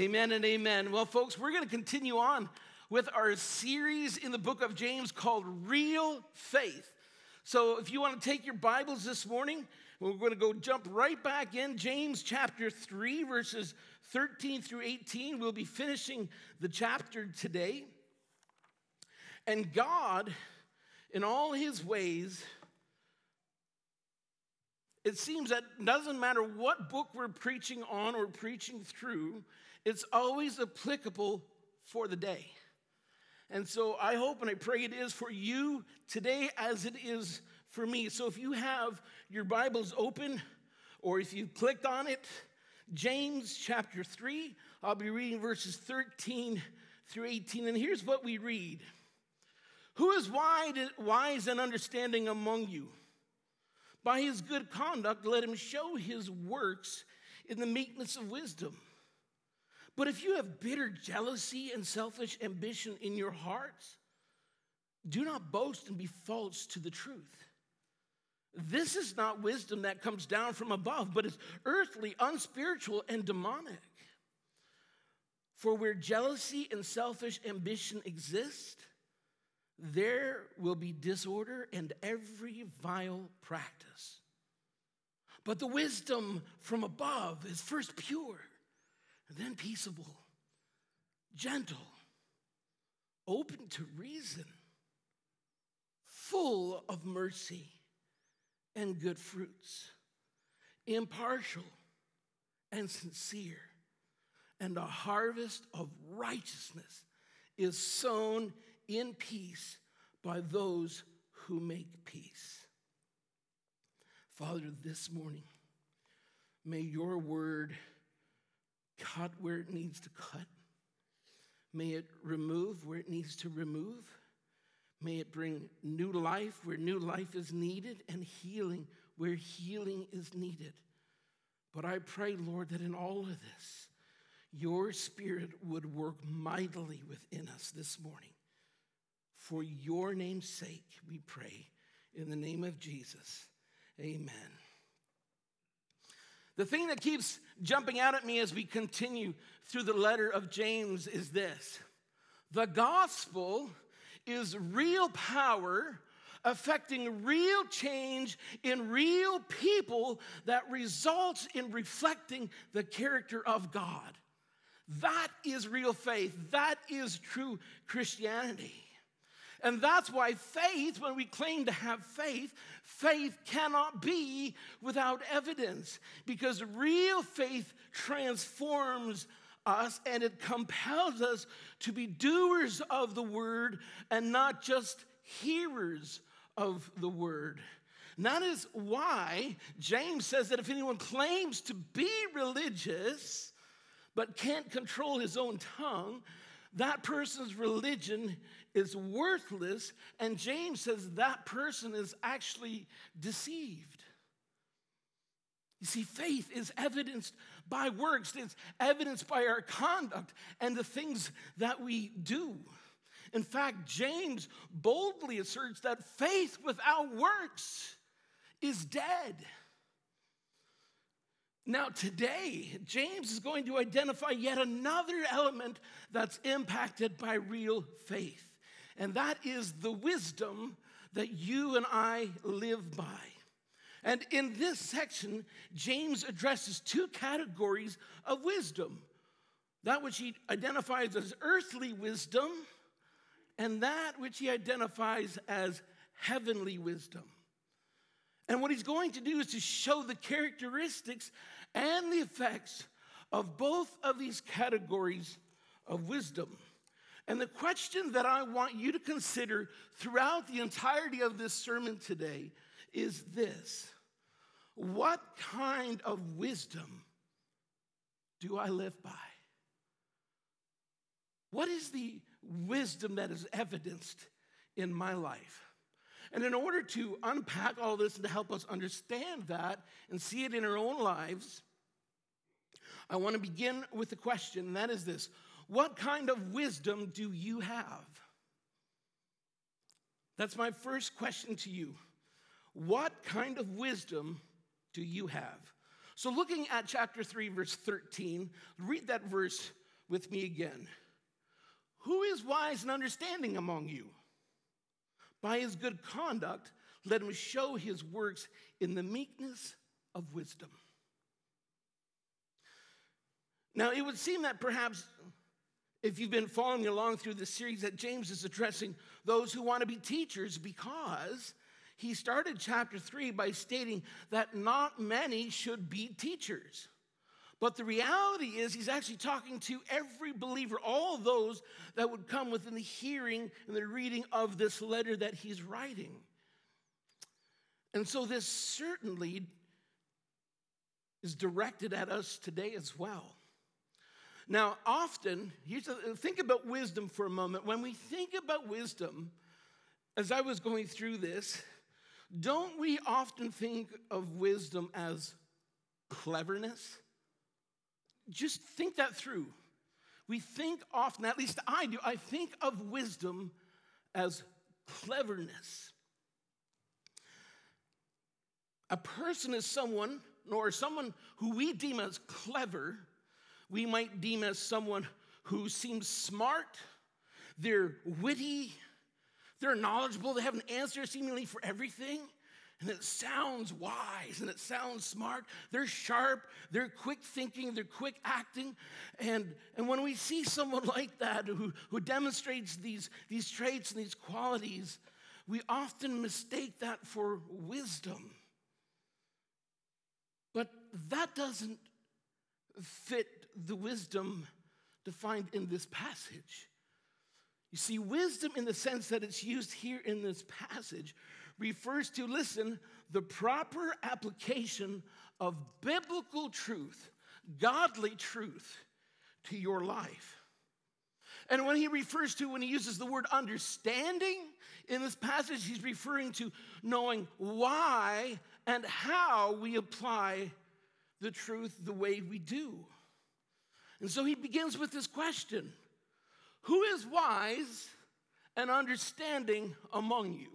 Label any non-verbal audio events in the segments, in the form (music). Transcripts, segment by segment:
Amen and amen. Well, folks, we're going to continue on with our series in the book of James called Real Faith. So, if you want to take your Bibles this morning, we're going to go jump right back in James chapter 3, verses 13 through 18. We'll be finishing the chapter today. And God, in all his ways, it seems that doesn't matter what book we're preaching on or preaching through, it's always applicable for the day. And so I hope and I pray it is for you today as it is for me. So if you have your Bibles open or if you clicked on it, James chapter 3, I'll be reading verses 13 through 18. And here's what we read Who is wise and understanding among you? By his good conduct, let him show his works in the meekness of wisdom. But if you have bitter jealousy and selfish ambition in your hearts, do not boast and be false to the truth. This is not wisdom that comes down from above, but is earthly, unspiritual, and demonic. For where jealousy and selfish ambition exist, there will be disorder and every vile practice. But the wisdom from above is first pure then peaceable, gentle, open to reason, full of mercy and good fruits, impartial and sincere, and a harvest of righteousness is sown in peace by those who make peace. Father, this morning, may your word cut where it needs to cut. May it remove where it needs to remove. May it bring new life where new life is needed and healing where healing is needed. But I pray, Lord, that in all of this, your spirit would work mightily within us this morning. For your name's sake, we pray. In the name of Jesus, amen. The thing that keeps jumping out at me as we continue through the letter of James is this the gospel is real power affecting real change in real people that results in reflecting the character of God. That is real faith. That is true Christianity. And that's why faith, when we claim to have faith, faith cannot be without evidence because real faith transforms us and it compels us to be doers of the word and not just hearers of the word. And that is why James says that if anyone claims to be religious but can't control his own tongue, that person's religion is worthless, and James says that person is actually deceived. You see, faith is evidenced by works, it's evidenced by our conduct and the things that we do. In fact, James boldly asserts that faith without works is dead. Now, today, James is going to identify yet another element that's impacted by real faith, and that is the wisdom that you and I live by. And in this section, James addresses two categories of wisdom that which he identifies as earthly wisdom, and that which he identifies as heavenly wisdom. And what he's going to do is to show the characteristics and the effects of both of these categories of wisdom. And the question that I want you to consider throughout the entirety of this sermon today is this What kind of wisdom do I live by? What is the wisdom that is evidenced in my life? And in order to unpack all this and to help us understand that and see it in our own lives, I want to begin with a question, and that is this What kind of wisdom do you have? That's my first question to you. What kind of wisdom do you have? So, looking at chapter 3, verse 13, read that verse with me again. Who is wise and understanding among you? By his good conduct, let him show his works in the meekness of wisdom. Now, it would seem that perhaps if you've been following along through the series, that James is addressing those who want to be teachers because he started chapter three by stating that not many should be teachers. But the reality is, he's actually talking to every believer, all those that would come within the hearing and the reading of this letter that he's writing. And so, this certainly is directed at us today as well. Now, often, here's a, think about wisdom for a moment. When we think about wisdom, as I was going through this, don't we often think of wisdom as cleverness? just think that through. We think often, at least I do, I think of wisdom as cleverness. A person is someone, or someone who we deem as clever, we might deem as someone who seems smart, they're witty, they're knowledgeable, they have an answer seemingly for everything and it sounds wise and it sounds smart. They're sharp, they're quick thinking, they're quick acting. And, and when we see someone (laughs) like that who, who demonstrates these, these traits and these qualities, we often mistake that for wisdom. But that doesn't fit the wisdom defined in this passage. You see, wisdom in the sense that it's used here in this passage refers to, listen, the proper application of biblical truth, godly truth to your life. And when he refers to, when he uses the word understanding in this passage, he's referring to knowing why and how we apply the truth the way we do. And so he begins with this question Who is wise and understanding among you?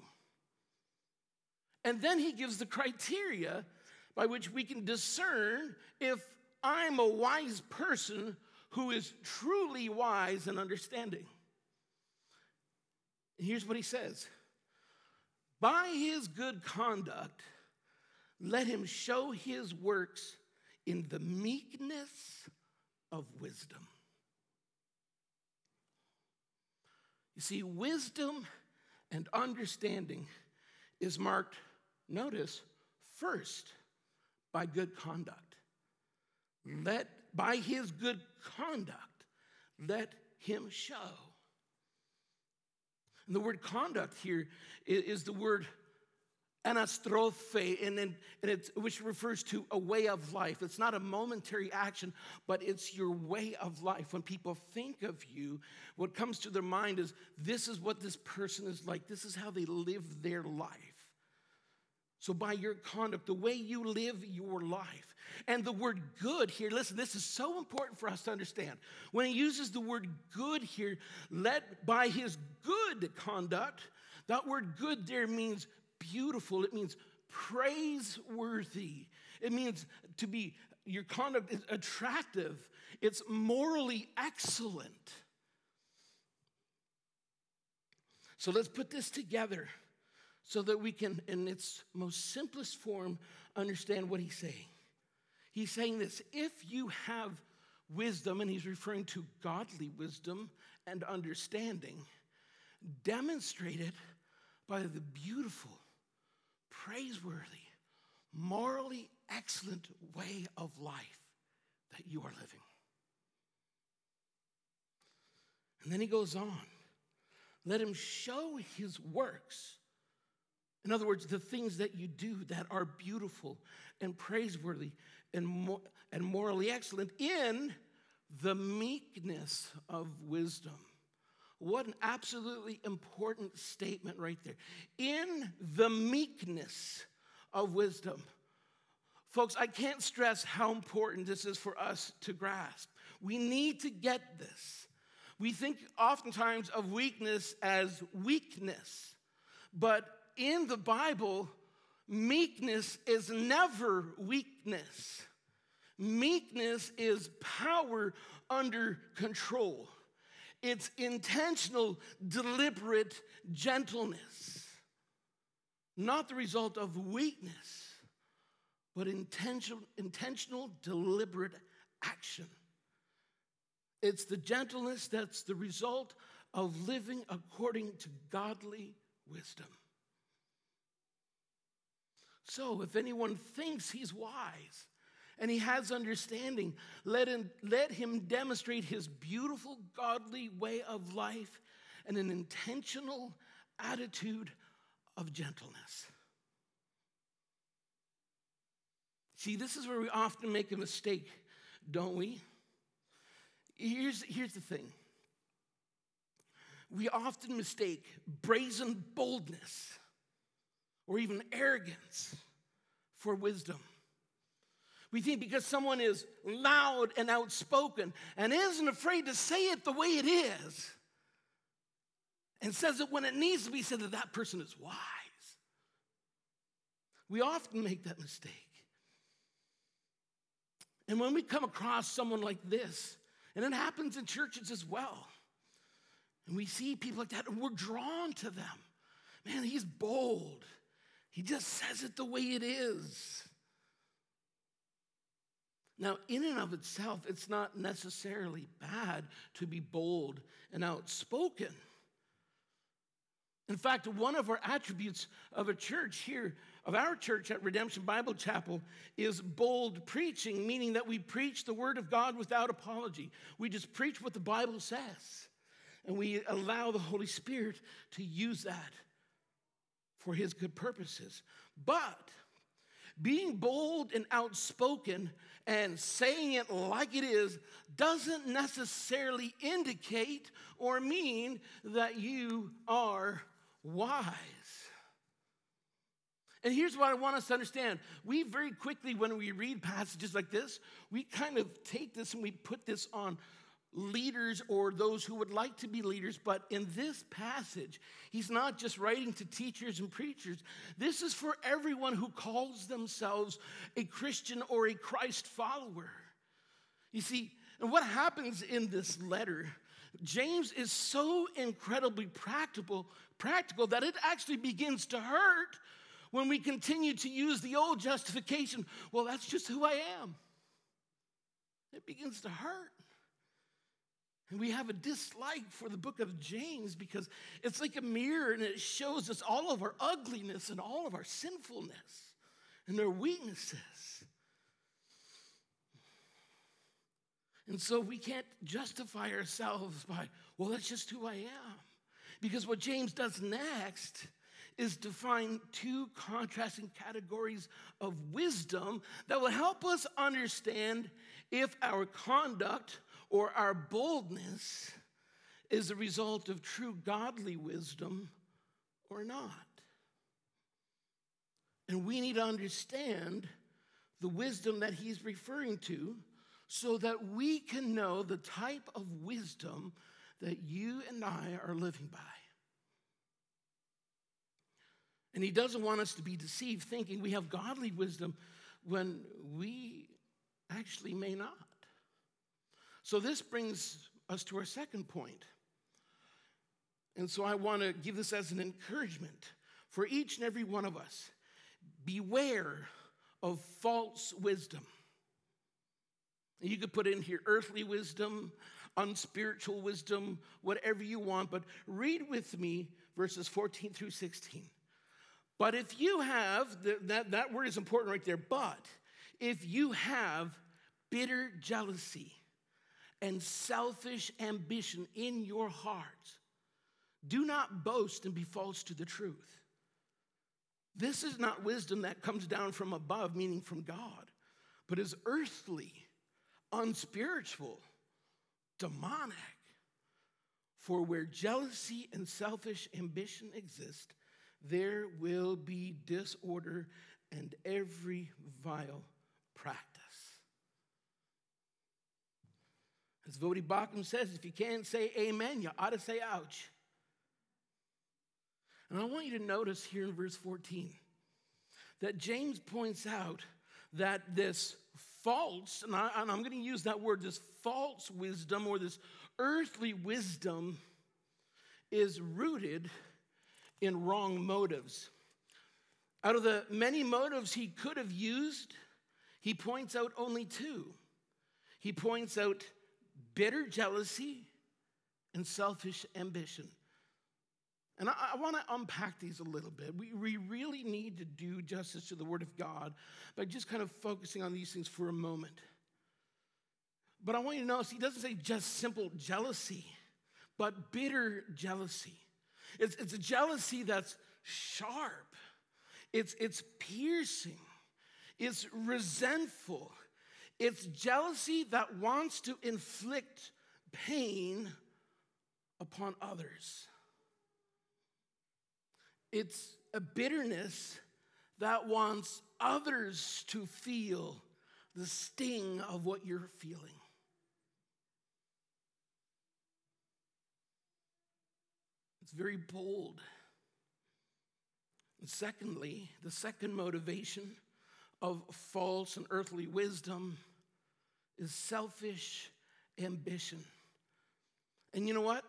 And then he gives the criteria by which we can discern if I'm a wise person who is truly wise and understanding. And here's what he says By his good conduct, let him show his works in the meekness of wisdom. You see, wisdom and understanding is marked Notice, first, by good conduct. Let, by his good conduct, let him show. And the word conduct here is the word anastrophe, and, and, it's, which refers to a way of life. It's not a momentary action, but it's your way of life. When people think of you, what comes to their mind is this is what this person is like, this is how they live their life. So, by your conduct, the way you live your life, and the word good here, listen, this is so important for us to understand. When he uses the word good here, let by his good conduct, that word good there means beautiful, it means praiseworthy, it means to be, your conduct is attractive, it's morally excellent. So, let's put this together so that we can, in its most simplest form, understand what he's saying. He's saying this if you have wisdom, and he's referring to godly wisdom and understanding, demonstrated by the beautiful, praiseworthy, morally excellent way of life that you are living. And then he goes on let him show his works in other words, the things that you do that are beautiful and praiseworthy and, mo- and morally excellent in the meekness of wisdom. What an absolutely important statement right there. In the meekness of wisdom. Folks, I can't stress how important this is for us to grasp. We need to get this. We think oftentimes of weakness as weakness, but in the Bible, meekness is never weakness. Meekness is power under control. It's intentional, deliberate gentleness, not the result of weakness, but intentional, intentional deliberate action. It's the gentleness that's the result of living according to godly wisdom. So, if anyone thinks he's wise and he has understanding, let him, let him demonstrate his beautiful, godly way of life and an intentional attitude of gentleness. See, this is where we often make a mistake, don't we? Here's, here's the thing we often mistake brazen boldness or even arrogance for wisdom. We think because someone is loud and outspoken and isn't afraid to say it the way it is and says it when it needs to be said that that person is wise. We often make that mistake. And when we come across someone like this, and it happens in churches as well, and we see people like that and we're drawn to them. Man, he's bold. He just says it the way it is. Now, in and of itself, it's not necessarily bad to be bold and outspoken. In fact, one of our attributes of a church here, of our church at Redemption Bible Chapel, is bold preaching, meaning that we preach the Word of God without apology. We just preach what the Bible says, and we allow the Holy Spirit to use that for His good purposes. But being bold and outspoken and saying it like it is doesn't necessarily indicate or mean that you are wise. And here's what I want us to understand. We very quickly, when we read passages like this, we kind of take this and we put this on leaders or those who would like to be leaders. But in this passage, he's not just writing to teachers and preachers. This is for everyone who calls themselves a Christian or a Christ follower. You see, and what happens in this letter, James is so incredibly practical, practical that it actually begins to hurt when we continue to use the old justification. Well, that's just who I am. It begins to hurt. And we have a dislike for the book of James because it's like a mirror and it shows us all of our ugliness and all of our sinfulness and our weaknesses. And so we can't justify ourselves by, well, that's just who I am. Because what James does next is define two contrasting categories of wisdom that will help us understand if our conduct or our boldness is a result of true godly wisdom or not. And we need to understand the wisdom that he's referring to so that we can know the type of wisdom that you and I are living by. And he doesn't want us to be deceived thinking we have godly wisdom when we actually may not. So this brings us to our second point. And so I want to give this as an encouragement for each and every one of us. Beware of false wisdom. You could put in here earthly wisdom, unspiritual wisdom, whatever you want, but read with me verses 14 through 16. But if you have, that, that word is important right there, but if you have bitter jealousy, and selfish ambition in your heart. Do not boast and be false to the truth. This is not wisdom that comes down from above, meaning from God, but is earthly, unspiritual, demonic. For where jealousy and selfish ambition exist, there will be disorder and every vile practice. As Voddie Baucham says, if you can't say amen, you ought to say ouch. And I want you to notice here in verse 14 that James points out that this false, and, I, am going to use that word, this false wisdom or this earthly wisdom is rooted in wrong motives. Out of the many motives he could have used, he points out only two. He points out bitter jealousy and selfish ambition. And I, I want to unpack these a little bit. We, we really need to do justice to the Word of God by just kind of focusing on these things for a moment. But I want you to notice he doesn't say just simple jealousy, but bitter jealousy. It's, it's a jealousy that's sharp, it's, it's piercing, it's resentful, it's jealousy that wants to inflict pain upon others. It's a bitterness that wants others to feel the sting of what you're feeling. It's very bold. And secondly, the second motivation of false and earthly wisdom is selfish ambition. And you know what?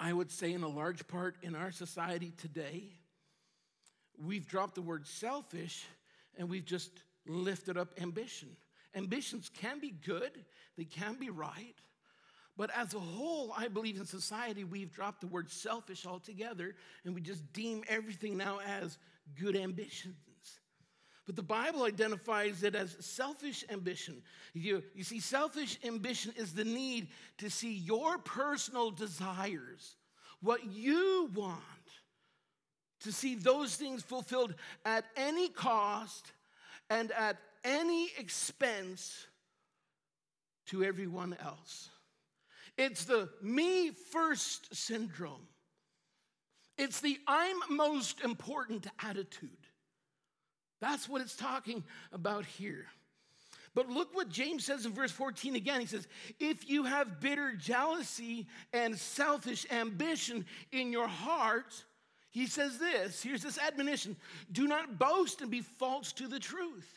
I would say, in a large part in our society today, we've dropped the word selfish and we've just lifted up ambition. Ambitions can be good, they can be right. But as a whole, I believe in society, we've dropped the word selfish altogether and we just deem everything now as good ambitions. But the Bible identifies it as selfish ambition. You, you see, selfish ambition is the need to see your personal desires, what you want, to see those things fulfilled at any cost and at any expense to everyone else. It's the me first syndrome. It's the I'm most important attitude. That's what it's talking about here. But look what James says in verse 14 again. He says, If you have bitter jealousy and selfish ambition in your heart, he says this here's this admonition do not boast and be false to the truth.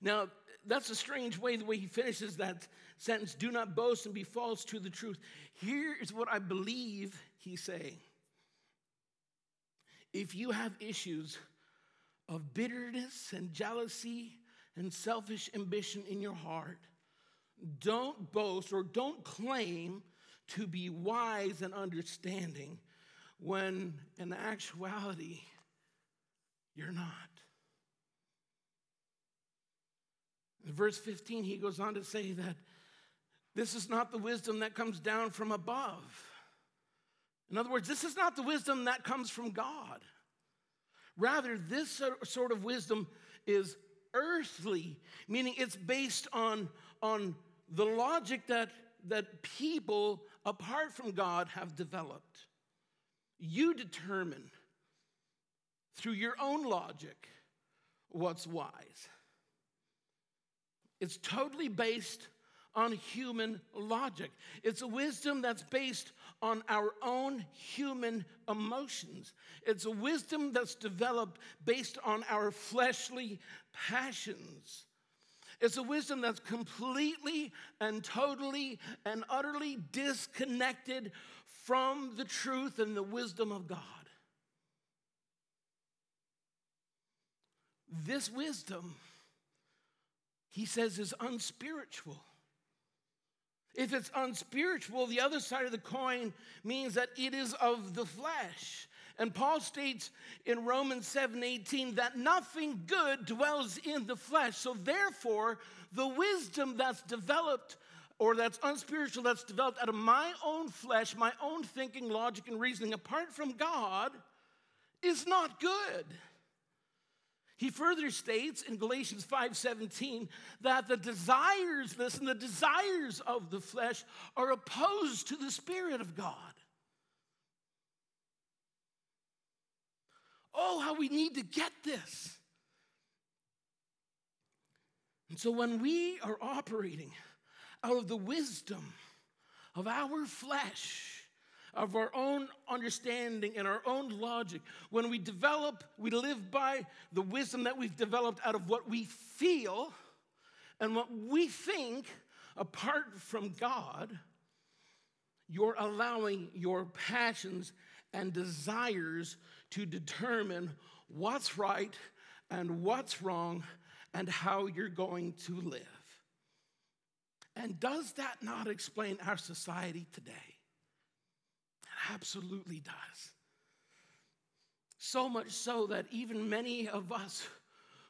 Now, that's a strange way, the way he finishes that sentence do not boast and be false to the truth. Here is what I believe he's saying. If you have issues of bitterness and jealousy and selfish ambition in your heart, don't boast or don't claim to be wise and understanding when in actuality you're not. In verse 15, he goes on to say that this is not the wisdom that comes down from above. In other words, this is not the wisdom that comes from God. Rather, this sort of wisdom is earthly, meaning it's based on, on the logic that, that people apart from God have developed. You determine through your own logic what's wise. It's totally based on human logic. It's a wisdom that's based on our own human emotions. It's a wisdom that's developed based on our fleshly passions. It's a wisdom that's completely and totally and utterly disconnected from the truth and the wisdom of God. This wisdom, he says, is unspiritual. If it's unspiritual, the other side of the coin means that it is of the flesh. And Paul states in Romans 7:18 that nothing good dwells in the flesh. So therefore, the wisdom that's developed or that's unspiritual that's developed out of my own flesh, my own thinking, logic and reasoning apart from God is not good. He further states in Galatians 5:17 that the desires, listen, the desires of the flesh are opposed to the spirit of God. Oh, how we need to get this. And so when we are operating out of the wisdom of our flesh, of our own understanding and our own logic, when we develop, we live by the wisdom that we've developed out of what we feel and what we think apart from God, you're allowing your passions and desires to determine what's right and what's wrong and how you're going to live. And does that not explain our society today? Absolutely does. So much so that even many of us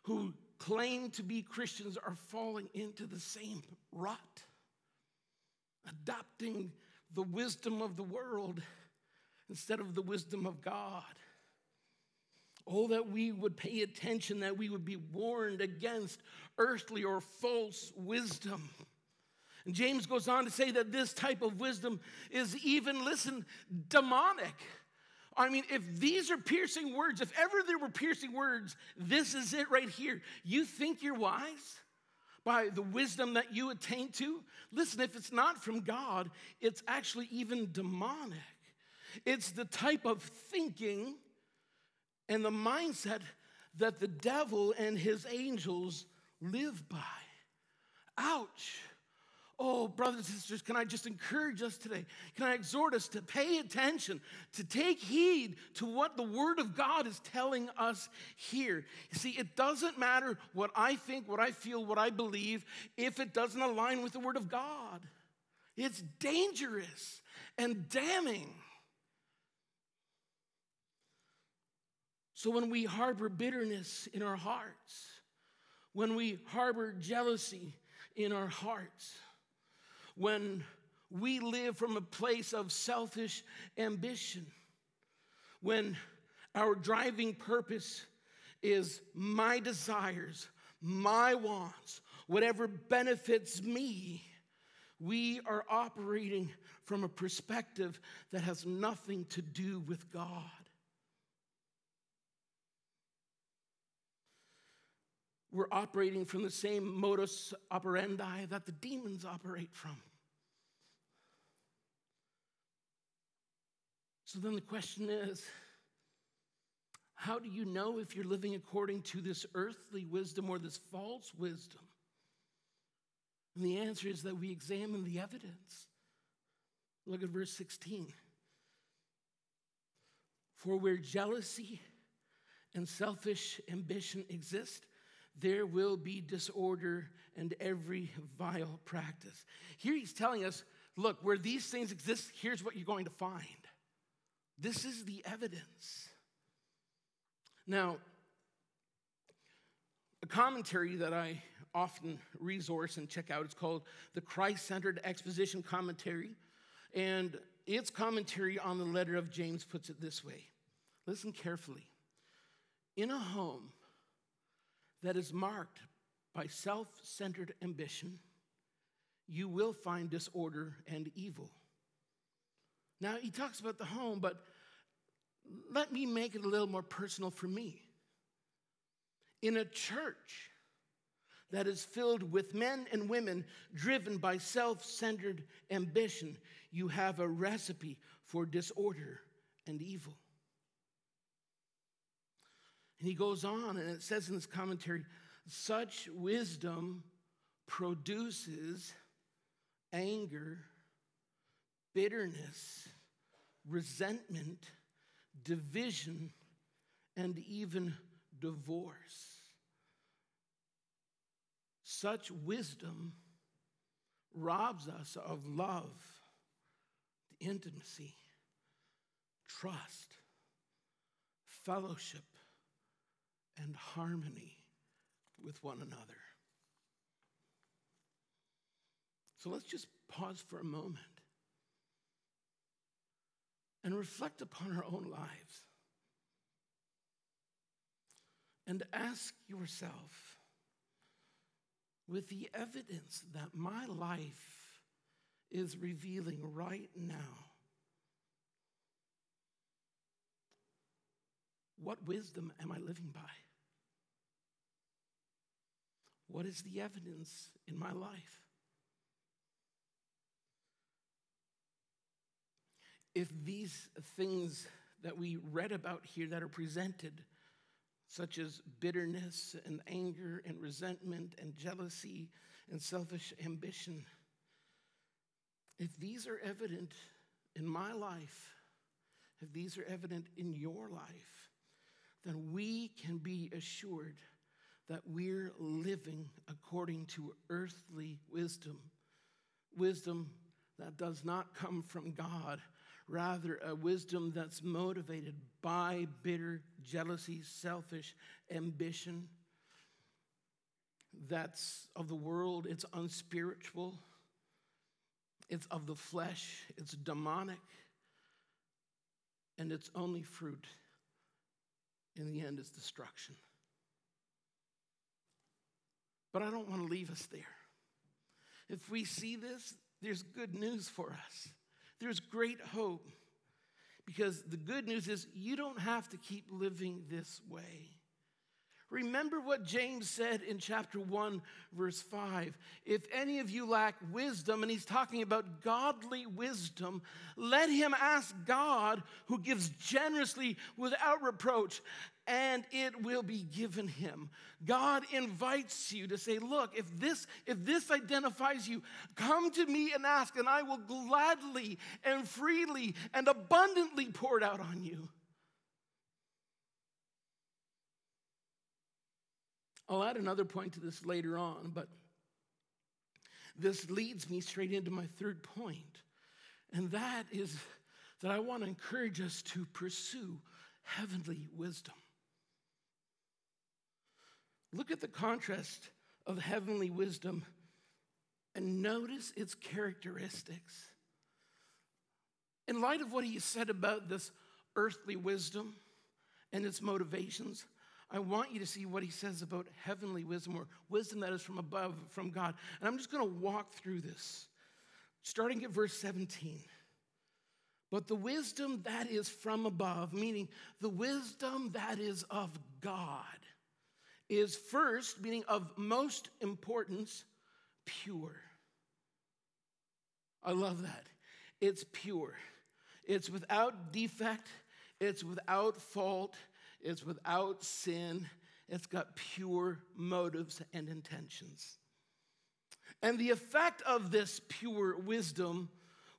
who claim to be Christians are falling into the same rut, adopting the wisdom of the world instead of the wisdom of God. Oh, that we would pay attention, that we would be warned against earthly or false wisdom. And James goes on to say that this type of wisdom is even, listen, demonic. I mean, if these are piercing words, if ever there were piercing words, this is it right here. You think you're wise by the wisdom that you attain to? Listen, if it's not from God, it's actually even demonic. It's the type of thinking and the mindset that the devil and his angels live by. Ouch. Oh, brothers and sisters, can I just encourage us today? Can I exhort us to pay attention, to take heed to what the Word of God is telling us here? You see, it doesn't matter what I think, what I feel, what I believe, if it doesn't align with the Word of God. It's dangerous and damning. So when we harbor bitterness in our hearts, when we harbor jealousy in our hearts, when we live from a place of selfish ambition, when our driving purpose is my desires, my wants, whatever benefits me, we are operating from a perspective that has nothing to do with God. We're operating from the same modus operandi that the demons operate from. So then the question is how do you know if you're living according to this earthly wisdom or this false wisdom? And the answer is that we examine the evidence. Look at verse 16. For where jealousy and selfish ambition exist, there will be disorder and every vile practice. Here he's telling us look, where these things exist, here's what you're going to find. This is the evidence. Now, a commentary that I often resource and check out, it's called the Christ Centered Exposition Commentary. And its commentary on the letter of James puts it this way listen carefully. In a home, that is marked by self centered ambition, you will find disorder and evil. Now, he talks about the home, but let me make it a little more personal for me. In a church that is filled with men and women driven by self centered ambition, you have a recipe for disorder and evil. And he goes on, and it says in this commentary such wisdom produces anger, bitterness, resentment, division, and even divorce. Such wisdom robs us of love, intimacy, trust, fellowship, and harmony with one another. So let's just pause for a moment and reflect upon our own lives and ask yourself with the evidence that my life is revealing right now what wisdom am I living by? What is the evidence in my life? if these things that we read about here that are presented, such as bitterness and anger and resentment and jealousy and selfish ambition, if these are evident in my life, if these are evident in your life, then we can be assured that we're living according to earthly wisdom. Wisdom that does not come from God, rather, a wisdom that's motivated by bitter jealousy, selfish ambition, that's of the world, it's unspiritual, it's of the flesh, it's demonic, and its only fruit in the end is destruction. But I don't want to leave us there. If we see this, there's good news for us. There's great hope. Because the good news is you don't have to keep living this way. Remember what James said in chapter 1, verse 5. If any of you lack wisdom, and he's talking about godly wisdom, let him ask God, who gives generously without reproach, and it will be given him. God invites you to say, look, if this if this identifies you, come to me and ask and I will gladly and freely and abundantly pour it out on you. I'll add another point to this later on, but this leads me straight into my third point, and that is that I want to encourage us to pursue heavenly wisdom. Look at the contrast of heavenly wisdom and notice its characteristics. In light of what he said about this earthly wisdom and its motivations, I want you to see what he says about heavenly wisdom or wisdom that is from above, from God. And I'm just going to walk through this, starting at verse 17. But the wisdom that is from above, meaning the wisdom that is of God, is first, meaning of most importance, pure. I love that. It's pure, it's without defect, it's without fault, it's without sin, it's got pure motives and intentions. And the effect of this pure wisdom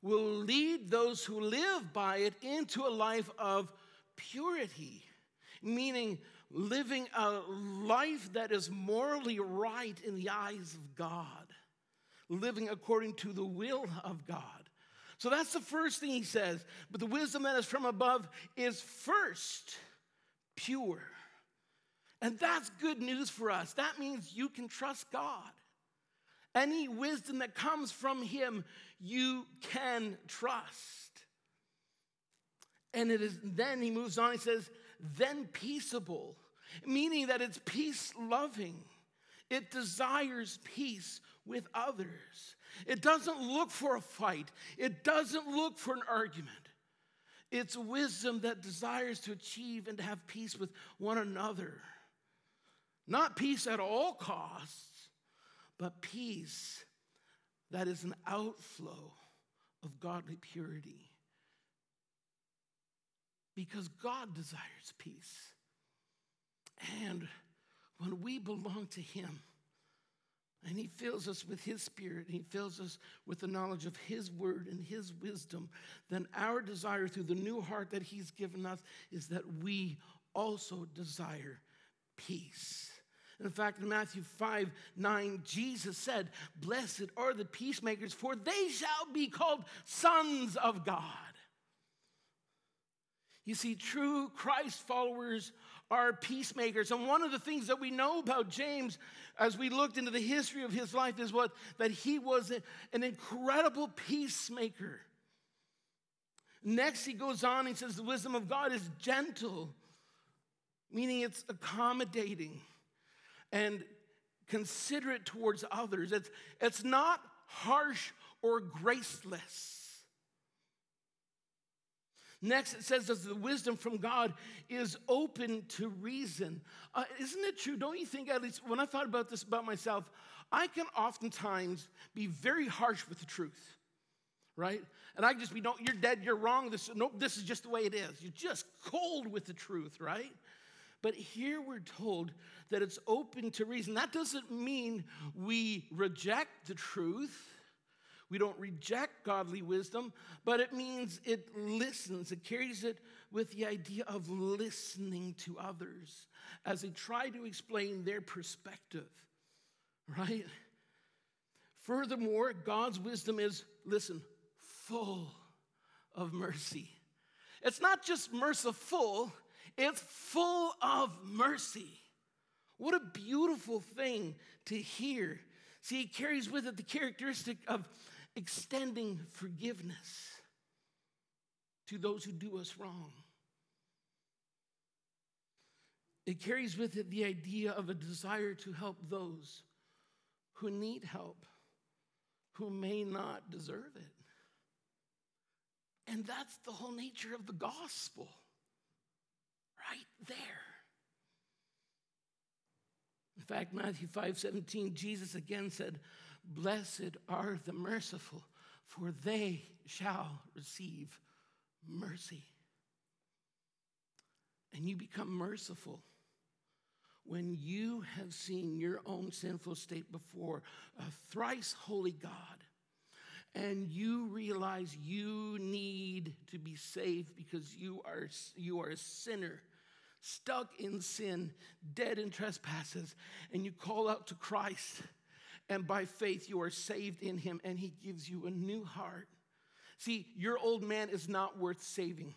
will lead those who live by it into a life of purity, meaning living a life that is morally right in the eyes of God, living according to the will of God. So that's the first thing he says. But the wisdom that is from above is first pure. And that's good news for us. That means you can trust God. Any wisdom that comes from Him, you can trust. And it is then he moves on, he says, then peaceable, meaning that it's peace loving. It desires peace with others. It doesn't look for a fight, it doesn't look for an argument. It's wisdom that desires to achieve and to have peace with one another. Not peace at all costs, but peace that is an outflow of godly purity because God desires peace. And when we belong to Him, and He fills us with His Spirit, He fills us with the knowledge of His Word and His wisdom, then our desire through the new heart that He's given us is that we also desire peace. In fact, in Matthew 5 9, Jesus said, Blessed are the peacemakers, for they shall be called sons of God. You see, true Christ followers are peacemakers. And one of the things that we know about James as we looked into the history of his life is what that he was an incredible peacemaker. Next, he goes on, he says, the wisdom of God is gentle, meaning it's accommodating and considerate towards others. It's, it's not harsh or graceless. Next, it says that the wisdom from God is open to reason. Uh, isn't it true? Don't you think, at least when I thought about this about myself, I can oftentimes be very harsh with the truth, right? And I just be, no, you're dead, you're wrong. This, nope, this is just the way it is. You're just cold with the truth, right? But here we're told that it's open to reason. That doesn't mean we reject the truth. We don't reject godly wisdom, but it means it listens. It carries it with the idea of listening to others as they try to explain their perspective, right? Furthermore, God's wisdom is, listen, full of mercy. It's not just merciful, it's full of mercy. What a beautiful thing to hear. See, it carries with it the characteristic of extending forgiveness to those who do us wrong. It carries with it the idea of a desire to help those who need help, who may not deserve it. And that's the whole nature of the gospel, right there. In fact, Matthew 5 17, Jesus again said, Blessed are the merciful, for they shall receive mercy. And you become merciful when you have seen your own sinful state before a thrice holy God and you realize you need to be saved because you are, you are a sinner stuck in sin, dead in trespasses, and you call out to Christ, and by faith you are saved in Him, and He gives you a new heart. See, your old man is not worth saving.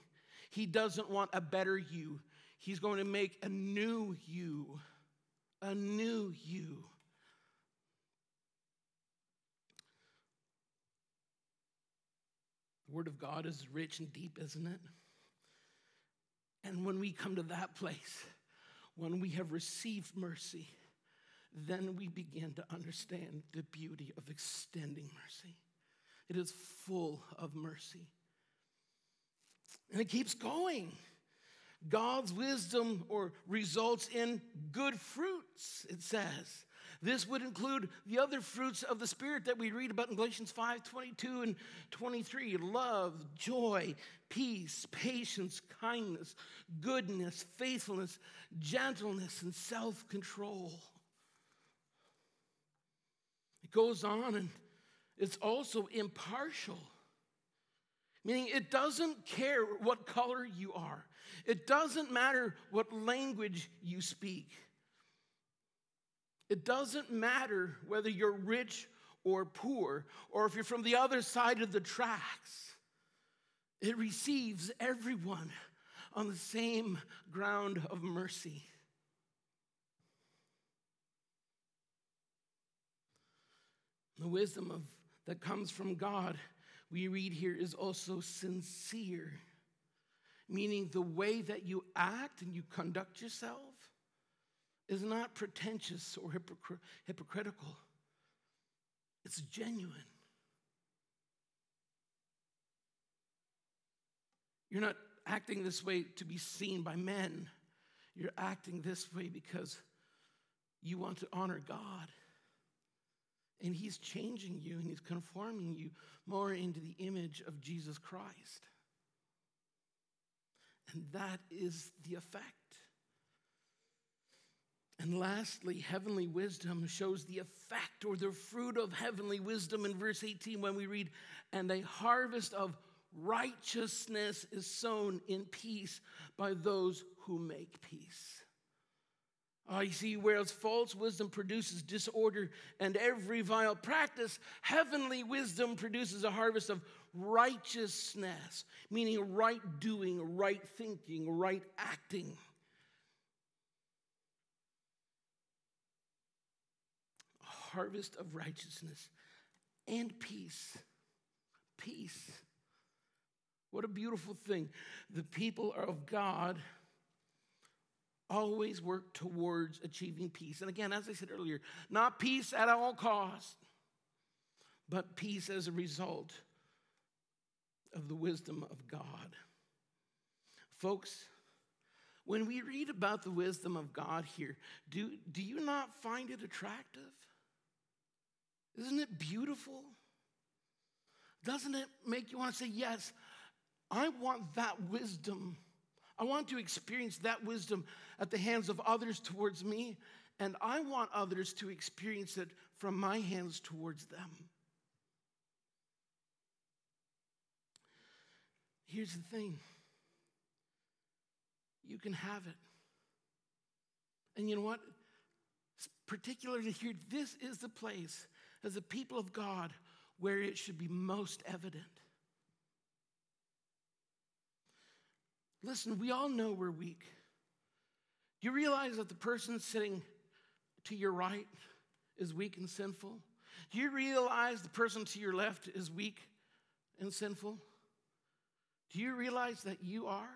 He doesn't want a better you. He's going to make a new you, a new you. The Word of God is rich and deep, isn't it? And when we come to that place, when we have received mercy, then we begin to understand the beauty of extending mercy. It is full of mercy. And it keeps going. God's wisdom or results in good fruits, it says. This would include the other fruits of the Spirit that we read about in Galatians 5 22 and 23 love, joy, peace, patience, kindness, goodness, faithfulness, gentleness, and self control. It goes on and it's also impartial, meaning it doesn't care what color you are, it doesn't matter what language you speak. It doesn't matter whether you're rich or poor, or if you're from the other side of the tracks. It receives everyone on the same ground of mercy. The wisdom of, that comes from God, we read here, is also sincere, meaning the way that you act and you conduct yourself is not pretentious or hypocr- hypocritical, it's genuine. You're not acting this way to be seen by men. You're acting this way because you want to honor God. And He's changing you and He's conforming you more into the image of Jesus Christ. And that is the effect. And lastly, heavenly wisdom shows the effect or the fruit of heavenly wisdom in verse 18 when we read, And a harvest of righteousness is sown in peace by those who make peace. You see, whereas false wisdom produces disorder and every vile practice, heavenly wisdom produces a harvest of righteousness, meaning right doing, right thinking, right acting. A harvest of righteousness and peace. Peace. What a beautiful thing. The people of God always work towards achieving peace. And again, as I said earlier, not peace at all costs, but peace as a result of the wisdom of God. Folks, when we read about the wisdom of God here, do, do you not find it attractive? Isn't it beautiful? Doesn't it make you want to say, Yes, I want that wisdom? I want to experience that wisdom at the hands of others towards me, and I want others to experience it from my hands towards them. Here's the thing you can have it. And you know what? Particularly here, this is the place as a people of God where it should be most evident. Listen, we all know we're weak. Do you realize that the person sitting to your right is weak and sinful? Do you realize the person to your left is weak and sinful? Do you realize that you are?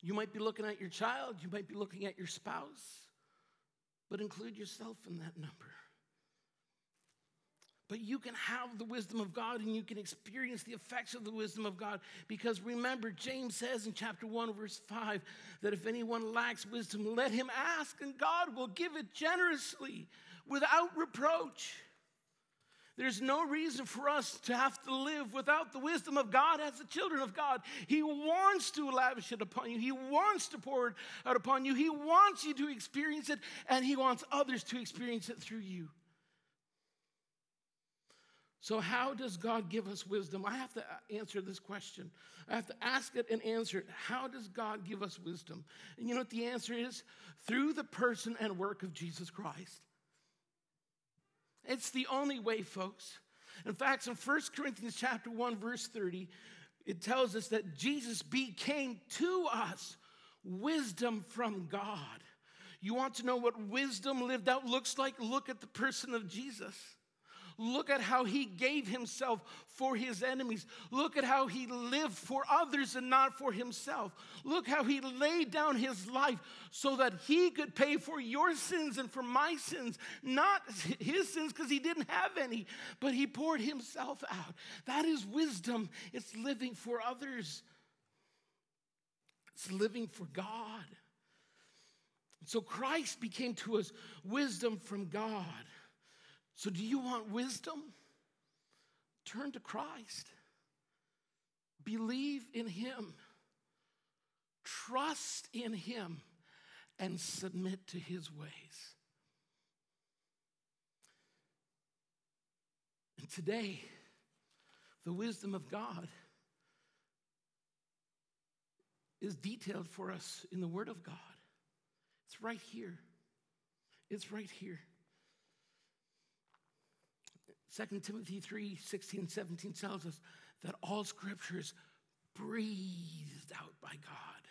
You might be looking at your child, you might be looking at your spouse, but include yourself in that number. But you can have the wisdom of God and you can experience the effects of the wisdom of God because remember, James says in chapter 1, verse 5, that if anyone lacks wisdom, let him ask, and God will give it generously without reproach. There's no reason for us to have to live without the wisdom of God as the children of God. He wants to lavish it upon you, He wants to pour it out upon you, He wants you to experience it, and He wants others to experience it through you. So, how does God give us wisdom? I have to uh, answer this question. I have to ask it and answer it. How does God give us wisdom? And you know what the answer is? Through the person and work of Jesus Christ. It's the only way, folks. In fact, in 1 Corinthians chapter 1, verse 30, it tells us that Jesus became to us wisdom from God. You want to know what wisdom lived out looks like? Look at the person of Jesus. Look at how he gave himself for his enemies. Look at how he lived for others and not for himself. Look how he laid down his life so that he could pay for your sins and for my sins. Not his sins because he didn't have any, but he poured himself out. That is wisdom. It's living for others, it's living for God. So Christ became to us wisdom from God. So, do you want wisdom? Turn to Christ. Believe in Him. Trust in Him and submit to His ways. And today, the wisdom of God is detailed for us in the Word of God. It's right here. It's right here. 2 Timothy 3 16, 17 tells us that all scripture is breathed out by God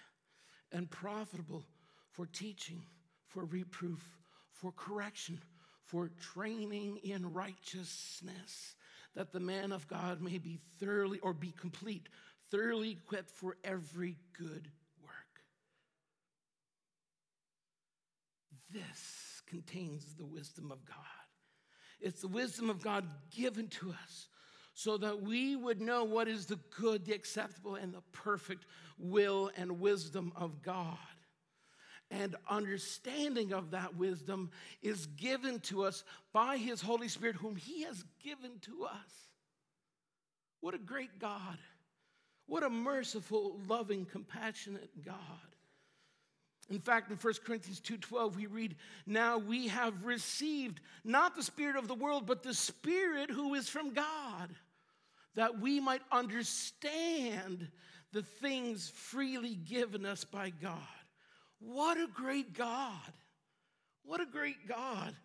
and profitable for teaching, for reproof, for correction, for training in righteousness, that the man of God may be thoroughly or be complete, thoroughly equipped for every good work. This contains the wisdom of God. It's the wisdom of God given to us so that we would know what is the good, the acceptable, and the perfect will and wisdom of God. And understanding of that wisdom is given to us by His Holy Spirit, whom He has given to us. What a great God! What a merciful, loving, compassionate God. In fact, in 1 Corinthians 2:12 we read, "Now we have received not the spirit of the world, but the spirit who is from God, that we might understand the things freely given us by God." What a great God. What a great God.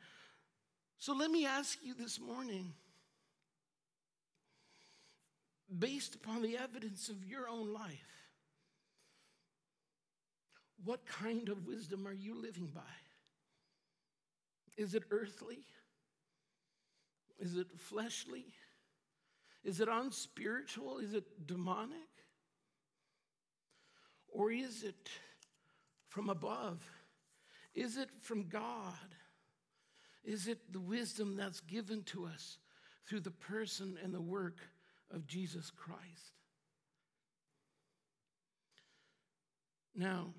So let me ask you this morning, based upon the evidence of your own life, what kind of wisdom are you living by? Is it earthly? Is it fleshly? Is it unspiritual? Is it demonic? Or is it from above? Is it from God? Is it the wisdom that's given to us through the person and the work of Jesus Christ? Now,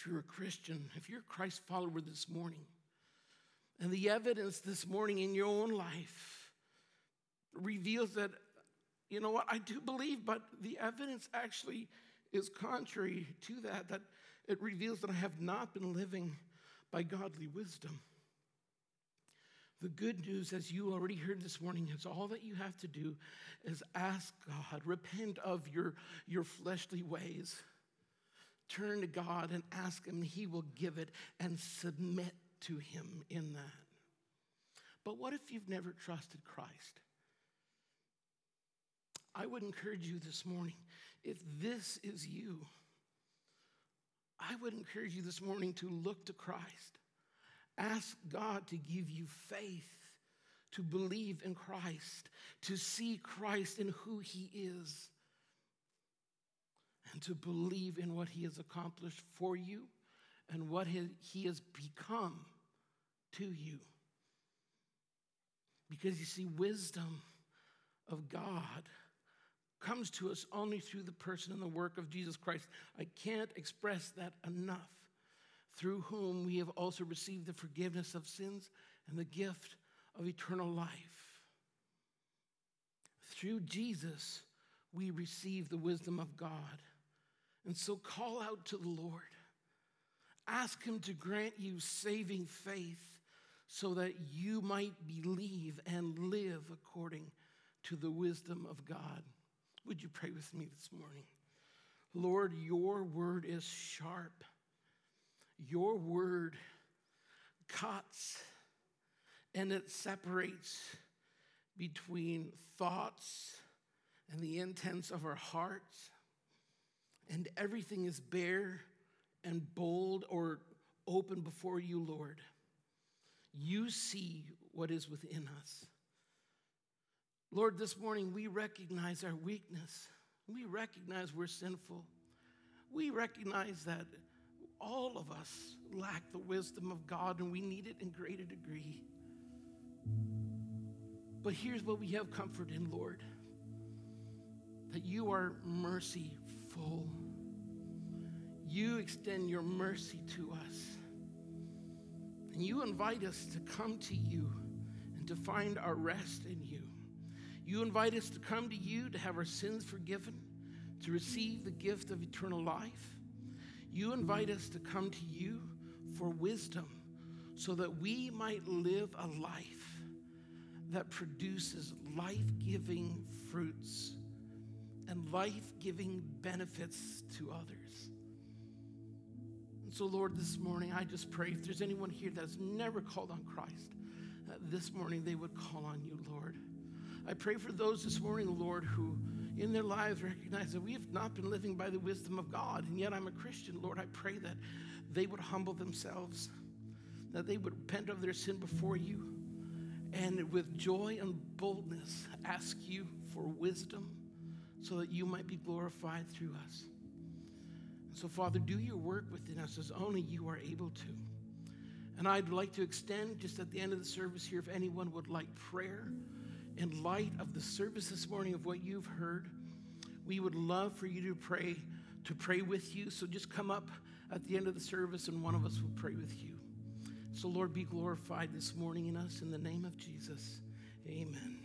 if you're a Christian, if you're a Christ follower this morning, and the evidence this morning in your own life reveals that, you know what, I do believe, but the evidence actually is contrary to that, that it reveals that I have not been living by godly wisdom. The good news, as you already heard this morning, is all that you have to do is ask God, repent of your, your fleshly ways, turn to God and ask Him, He will give it, and submit to Him in that. But what if you've never trusted Christ? I would encourage you this morning, if this is you, I would encourage you this morning to look to Christ. Ask God to give you faith to believe in Christ, to see Christ in who He is, and to believe in what He has accomplished for you and what He has become to you. Because you see, wisdom of God comes to us only through the person and the work of Jesus Christ. I can't express that enough. Through whom we have also received the forgiveness of sins and the gift of eternal life. Through Jesus, we receive the wisdom of God. And so call out to the Lord. Ask Him to grant you saving faith so that you might believe and live according to the wisdom of God. Would you pray with me this morning? Lord, your word is sharp. Your word cuts and it separates between thoughts and the intents of our hearts. And everything is bare and bold or open before you, Lord. You see what is within us. Lord, this morning we recognize our weakness. We recognize we're sinful. We recognize that all of us lack the wisdom of God and we need it in greater degree. But here's what we have comfort in, Lord that you are merciful. You extend your mercy to us. And you invite us to come to you and to find our rest in you. You invite us to come to you to have our sins forgiven, to receive the gift of eternal life. You invite us to come to you for wisdom so that we might live a life that produces life giving fruits and life giving benefits to others. And so, Lord, this morning, I just pray if there's anyone here that's never called on Christ, uh, this morning they would call on you, Lord. I pray for those this morning, Lord, who in their lives recognize that we have not been living by the wisdom of God, and yet I'm a Christian. Lord, I pray that they would humble themselves, that they would repent of their sin before you, and with joy and boldness ask you for wisdom so that you might be glorified through us. so, Father, do your work within us as only you are able to. And I'd like to extend just at the end of the service here, if anyone would like prayer in light of the service this morning of what you've heard, we would love for you to pray, to pray with you. So just come up at the end of the service and one of us will pray with you. So, Lord, be glorified this morning in us in the name of Jesus. Amen.